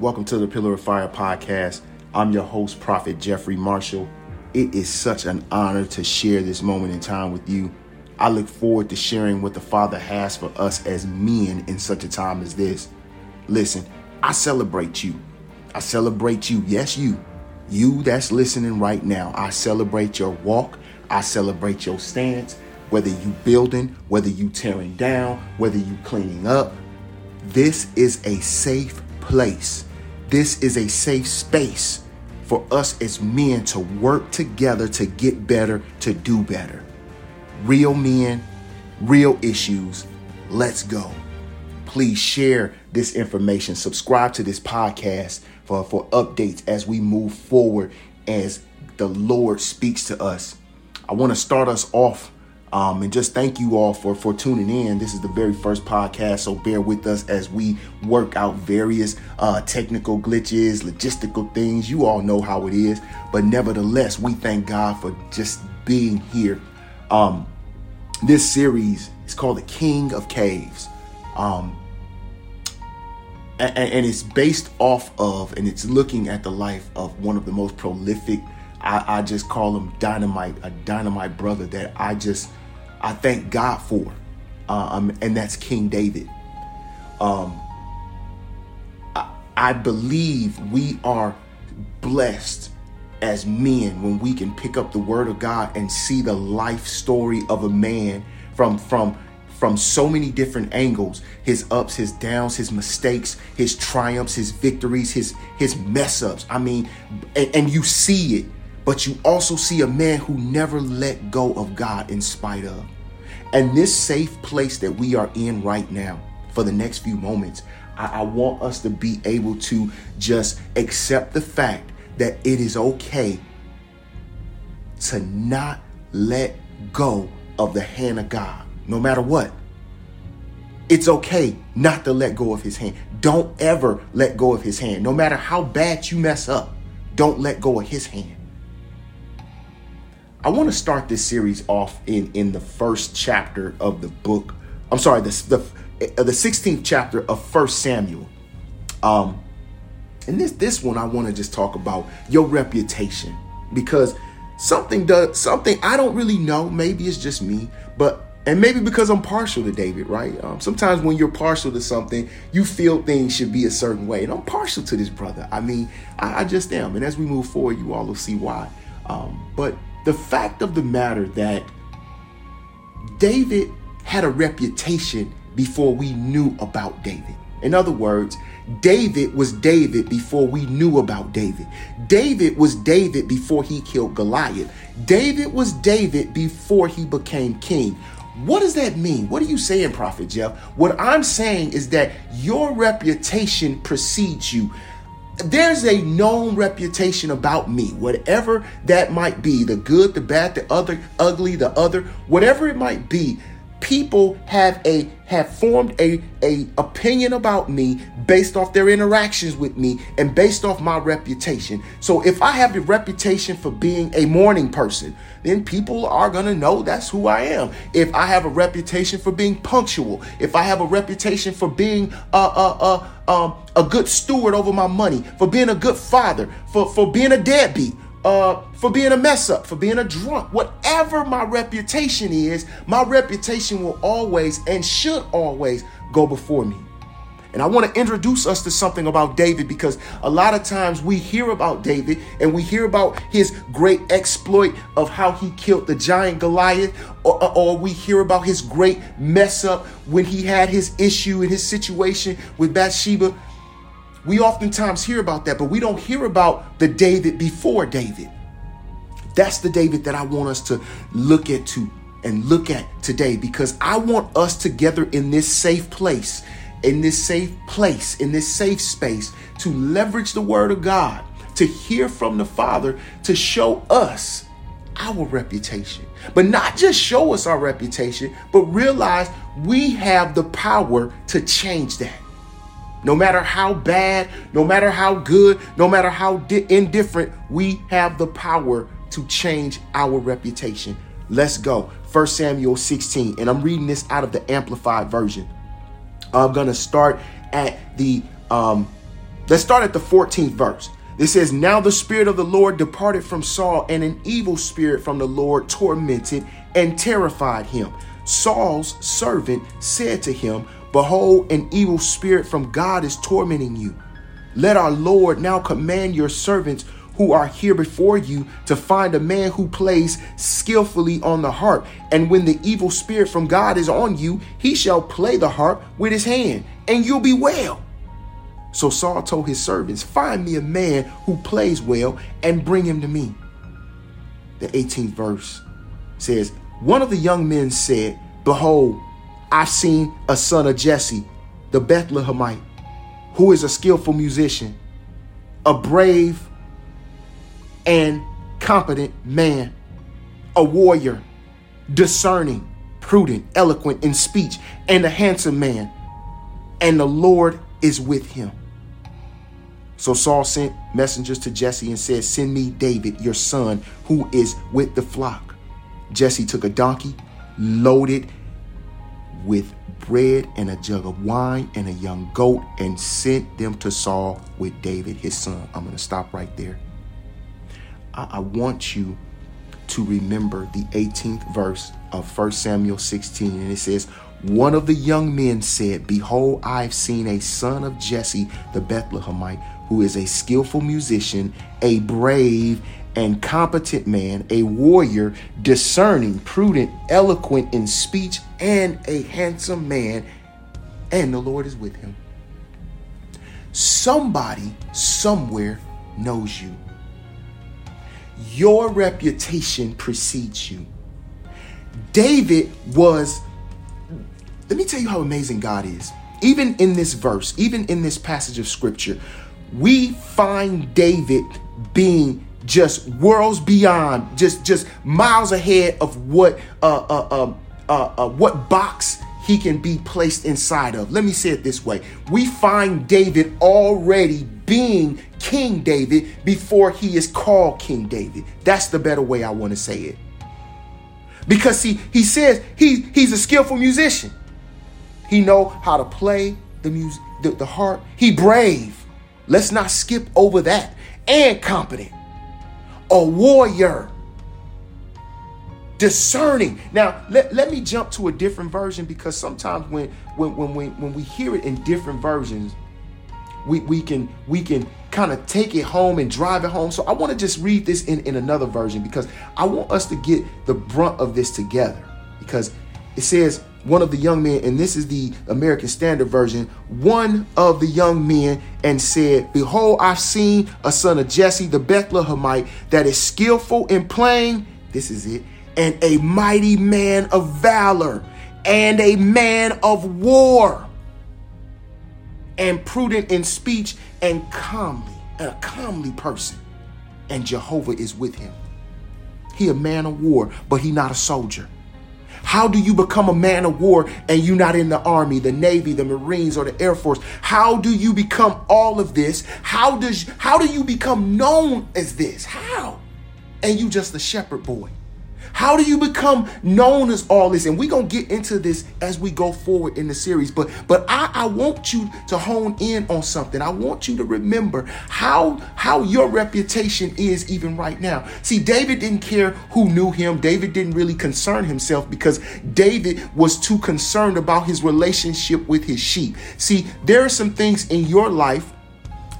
Welcome to the Pillar of Fire podcast. I'm your host, Prophet Jeffrey Marshall. It is such an honor to share this moment in time with you. I look forward to sharing what the Father has for us as men in such a time as this. Listen, I celebrate you. I celebrate you. Yes, you. You that's listening right now. I celebrate your walk. I celebrate your stance. Whether you building, whether you tearing down, whether you cleaning up. This is a safe place. This is a safe space for us as men to work together to get better, to do better. Real men, real issues. Let's go. Please share this information. Subscribe to this podcast for, for updates as we move forward as the Lord speaks to us. I want to start us off um, and just thank you all for for tuning in. This is the very first podcast, so bear with us as we work out various uh, technical glitches, logistical things. You all know how it is, but nevertheless, we thank God for just being here. Um, this series is called The King of Caves. Um, and, and, it's based off of, and it's looking at the life of one of the most prolific. I, I just call him dynamite, a dynamite brother that I just I thank God for, uh, um, and that's King David. Um, I, I believe we are blessed as men when we can pick up the Word of God and see the life story of a man from from from so many different angles. His ups his downs his mistakes his triumphs his victories his his mess ups. I mean and, and, you see it but you also see a man who never let go of god in spite of and this safe place that we are in right now for the next few moments, I, I want us to be able to just accept the fact that it is okay to not let go of the hand of God, no matter what. It's okay not to let go of his hand. Don't ever let go of his hand. No matter how bad you mess up, don't let go of his hand. I want to start this series off in in the first chapter of the book. I'm sorry, the the, uh, the 16th chapter of First Samuel. Um, and this this one I want to just talk about your reputation because something does something I don't really know. Maybe it's just me, but and maybe because I'm partial to David, right? Um, sometimes when you're partial to something, you feel things should be a certain way, and I'm partial to this brother. I mean, I, I just am. And as we move forward, you all will see why. Um, but the fact of the matter that David had a reputation before we knew about David. In other words, David was David before we knew about David. David was David before he killed Goliath. David was David before he became king. What does that mean? What are you saying, Prophet Jeff? What I'm saying is that your reputation precedes you there's a known reputation about me, whatever that might be the good, the bad, the other, ugly, the other, whatever it might be people have a have formed a, a opinion about me based off their interactions with me and based off my reputation. So if I have a reputation for being a morning person, then people are going to know that's who I am. If I have a reputation for being punctual, if I have a reputation for being a, a, a, um, a good steward over my money, for being a good father, for, for being a deadbeat, uh, for being a mess up, for being a drunk, whatever my reputation is, my reputation will always and should always go before me. And I want to introduce us to something about David because a lot of times we hear about David and we hear about his great exploit of how he killed the giant Goliath, or, or we hear about his great mess up when he had his issue and his situation with Bathsheba. We oftentimes hear about that, but we don't hear about the David before David. That's the David that I want us to look at to and look at today because I want us together in this safe place, in this safe place, in this safe space to leverage the word of God, to hear from the Father, to show us our reputation. But not just show us our reputation, but realize we have the power to change that. No matter how bad, no matter how good, no matter how di- indifferent, we have the power to change our reputation. Let's go. 1 Samuel 16, and I'm reading this out of the Amplified Version. I'm going to start at the um, Let's start at the 14th verse. It says, Now the Spirit of the Lord departed from Saul, and an evil spirit from the Lord tormented and terrified him. Saul's servant said to him, Behold, an evil spirit from God is tormenting you. Let our Lord now command your servants who are here before you to find a man who plays skillfully on the harp. And when the evil spirit from God is on you, he shall play the harp with his hand, and you'll be well. So Saul told his servants, Find me a man who plays well and bring him to me. The 18th verse says, One of the young men said, Behold, I've seen a son of Jesse, the Bethlehemite, who is a skillful musician, a brave and competent man, a warrior, discerning, prudent, eloquent in speech, and a handsome man. And the Lord is with him. So Saul sent messengers to Jesse and said, Send me David, your son, who is with the flock. Jesse took a donkey loaded with bread and a jug of wine and a young goat and sent them to Saul with David, his son. I'm going to stop right there. I, I want you to remember the 18th verse of 1 Samuel 16, and it says, one of the young men said, Behold, I've seen a son of Jesse the Bethlehemite who is a skillful musician, a brave and competent man, a warrior, discerning, prudent, eloquent in speech, and a handsome man, and the Lord is with him. Somebody somewhere knows you. Your reputation precedes you. David was, let me tell you how amazing God is. Even in this verse, even in this passage of scripture, we find David being just worlds beyond, just just miles ahead of what uh, uh, um, uh, uh, what box he can be placed inside of. Let me say it this way: We find David already being King David before he is called King David. That's the better way I want to say it. Because see, he says he he's a skillful musician. He know how to play the music, the, the harp. He brave. Let's not skip over that. And competent. A warrior. Discerning. Now, let, let me jump to a different version because sometimes when when when we when we hear it in different versions, we, we can we can kind of take it home and drive it home. So I want to just read this in, in another version because I want us to get the brunt of this together. Because it says, one of the young men, and this is the American Standard Version, one of the young men and said, Behold, I've seen a son of Jesse the Bethlehemite that is skillful in playing, this is it, and a mighty man of valor, and a man of war, and prudent in speech, and calmly, and a calmly person. And Jehovah is with him. He a man of war, but he not a soldier. How do you become a man of war and you not in the army, the navy, the marines or the air force? How do you become all of this? How does how do you become known as this? How? And you just a shepherd boy. How do you become known as all this? And we're gonna get into this as we go forward in the series. But but I, I want you to hone in on something. I want you to remember how how your reputation is even right now. See, David didn't care who knew him. David didn't really concern himself because David was too concerned about his relationship with his sheep. See, there are some things in your life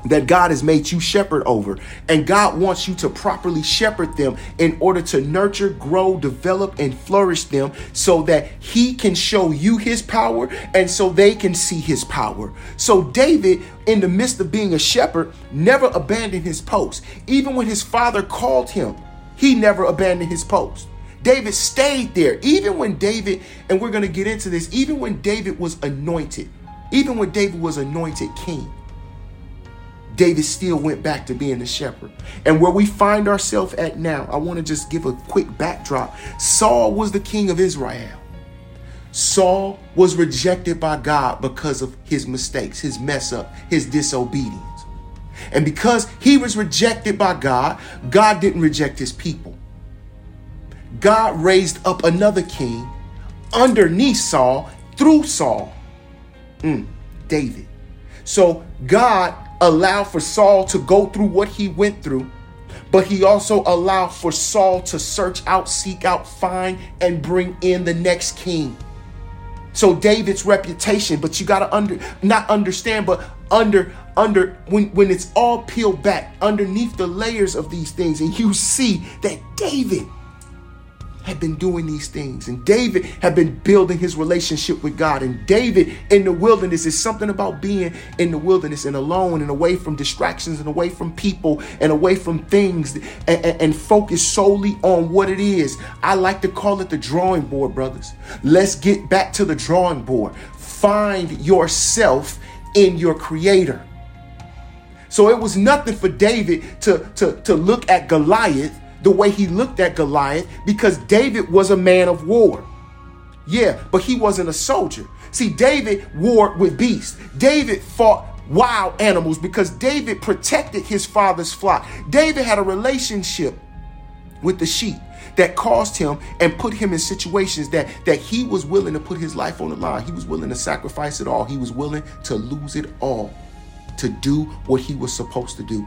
that God has made you shepherd over. And God wants you to properly shepherd them in order to nurture, grow, develop, and flourish them so that He can show you His power and so they can see His power. So, David, in the midst of being a shepherd, never abandoned his post. Even when his father called him, he never abandoned his post. David stayed there. Even when David, and we're going to get into this, even when David was anointed, even when David was anointed king David still went back to being the shepherd. And where we find ourselves at now, I want to just give a quick backdrop. Saul was the king of Israel. Saul was rejected by God because of his mistakes, his mess up, his disobedience. And because he was rejected by God, God didn't reject his people. God raised up another king underneath Saul through Saul, mm, David. So God allowed for Saul to go through what he went through, but he also allowed for Saul to search out, seek out, find, and bring in the next king. So David's reputation, but you gotta under not understand, but under under when when it's all peeled back underneath the layers of these things, and you see that David had been doing these things. And David had been building his relationship with God. And David in the wilderness is something about being in the wilderness and alone and away from distractions and away from people and away from things and, and, and focus solely on what it is. I like to call it the drawing board, brothers. Let's get back to the drawing board. Find yourself in your creator. So it was nothing for David to, to, to look at Goliath the way he looked at Goliath because David was a man of war. Yeah, but he wasn't a soldier. See, David warred with beasts. David fought wild animals because David protected his father's flock. David had a relationship with the sheep that caused him and put him in situations that that he was willing to put his life on the line. He was willing to sacrifice it all. He was willing to lose it all to do what he was supposed to do.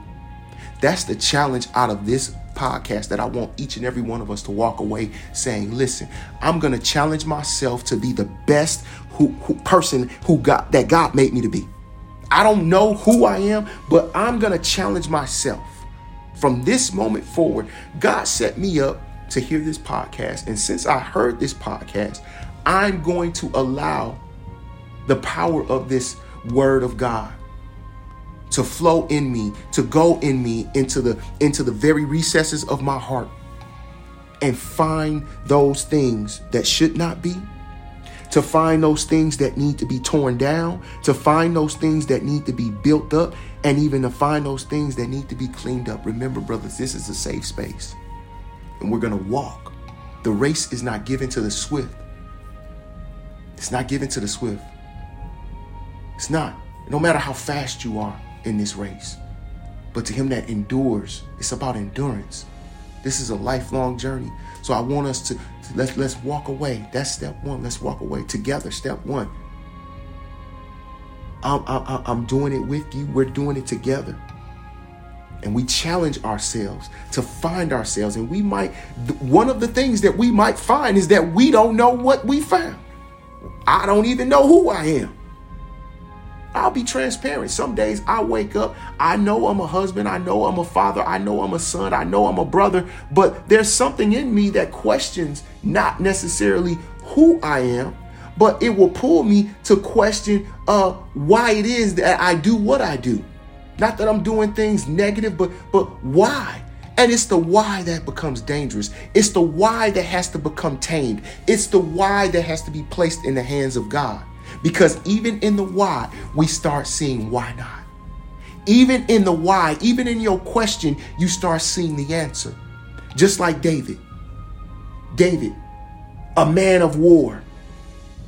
That's the challenge out of this podcast that I want each and every one of us to walk away saying, listen, I'm going to challenge myself to be the best who, who, person who got that God made me to be. I don't know who I am, but I'm going to challenge myself. From this moment forward, God set me up to hear this podcast. And since I heard this podcast, I'm going to allow the power of this word of God to flow in me, to go in me into the into the very recesses of my heart and find those things that should not be, to find those things that need to be torn down, to find those things that need to be built up, and even to find those things that need to be cleaned up. Remember, brothers, this is a safe space. And we're going to walk. The race is not given to the swift. It's not given to the swift. It's not. No matter how fast you are, in this race. But to him that endures, it's about endurance. This is a lifelong journey. So I want us to, let's let's walk away. That's step one. Let's walk away together. Step one. I'm, I'm, I'm doing it with you. We're doing it together. And we challenge ourselves to find ourselves. And we might, one of the things that we might find is that we don't know what we found. I don't even know who I am. I'll be transparent. Some days I wake up, I know I'm a husband, I know I'm a father, I know I'm a son, I know I'm a brother, but there's something in me that questions not necessarily who I am, but it will pull me to question uh, why it is that I do what I do. Not that I'm doing things negative, but but why? And it's the why that becomes dangerous. It's the why that has to become tamed. It's the why that has to be placed in the hands of God. Because even in the why, we start seeing why not. Even in the why, even in your question, you start seeing the answer. Just like David. David, a man of war,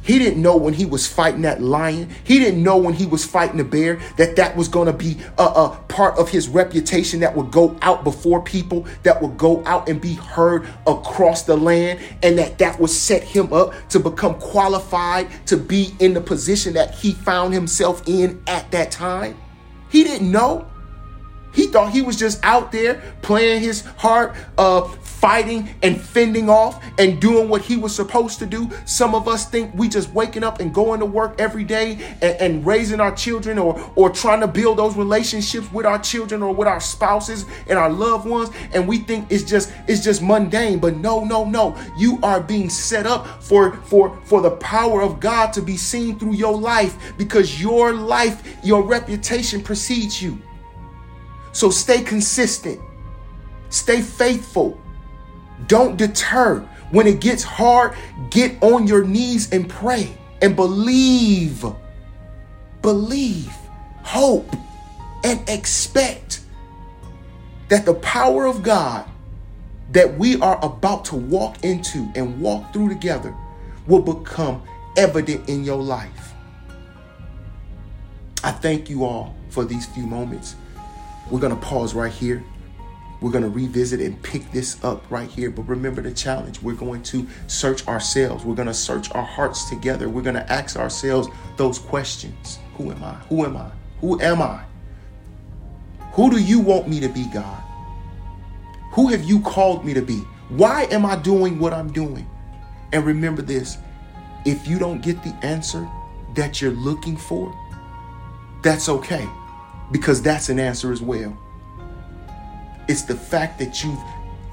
he didn't know when he was fighting that lion. He didn't know when he was fighting the bear that that was going to be a, a, part of his reputation that would go out before people, that would go out and be heard across the land, and that that would set him up to become qualified to be in the position that he found himself in at that time. He didn't know. He thought he was just out there playing his heart, uh, fighting and fending off and doing what he was supposed to do. Some of us think we just waking up and going to work every day and, and raising our children or, or trying to build those relationships with our children or with our spouses and our loved ones. And we think it's just, it's just mundane, but no, no, no. You are being set up for, for, for the power of God to be seen through your life because your life, your reputation precedes you. So stay consistent, stay faithful, don't deter. When it gets hard, get on your knees and pray and believe. Believe, hope, and expect that the power of God that we are about to walk into and walk through together will become evident in your life. I thank you all for these few moments. We're going to pause right here. We're going to revisit and pick this up right here. But remember the challenge. We're going to search ourselves. We're going to search our hearts together. We're going to ask ourselves those questions Who am I? Who am I? Who am I? Who do you want me to be, God? Who have you called me to be? Why am I doing what I'm doing? And remember this if you don't get the answer that you're looking for, that's okay because that's an answer as well. It's the fact that you've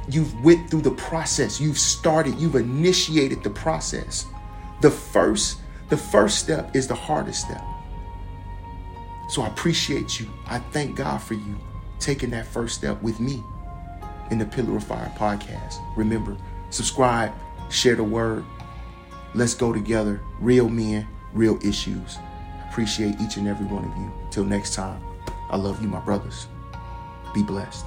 you've went through the process, you've started, you've initiated the process. The first the first step is the hardest step. So I appreciate you. I thank God for you taking that first step with me in the Pillar of Fire podcast. Remember, subscribe, share the word. Let's go together. Real men, real issues. Appreciate each and every one of you. Till next time, I love you, my brothers. Be blessed.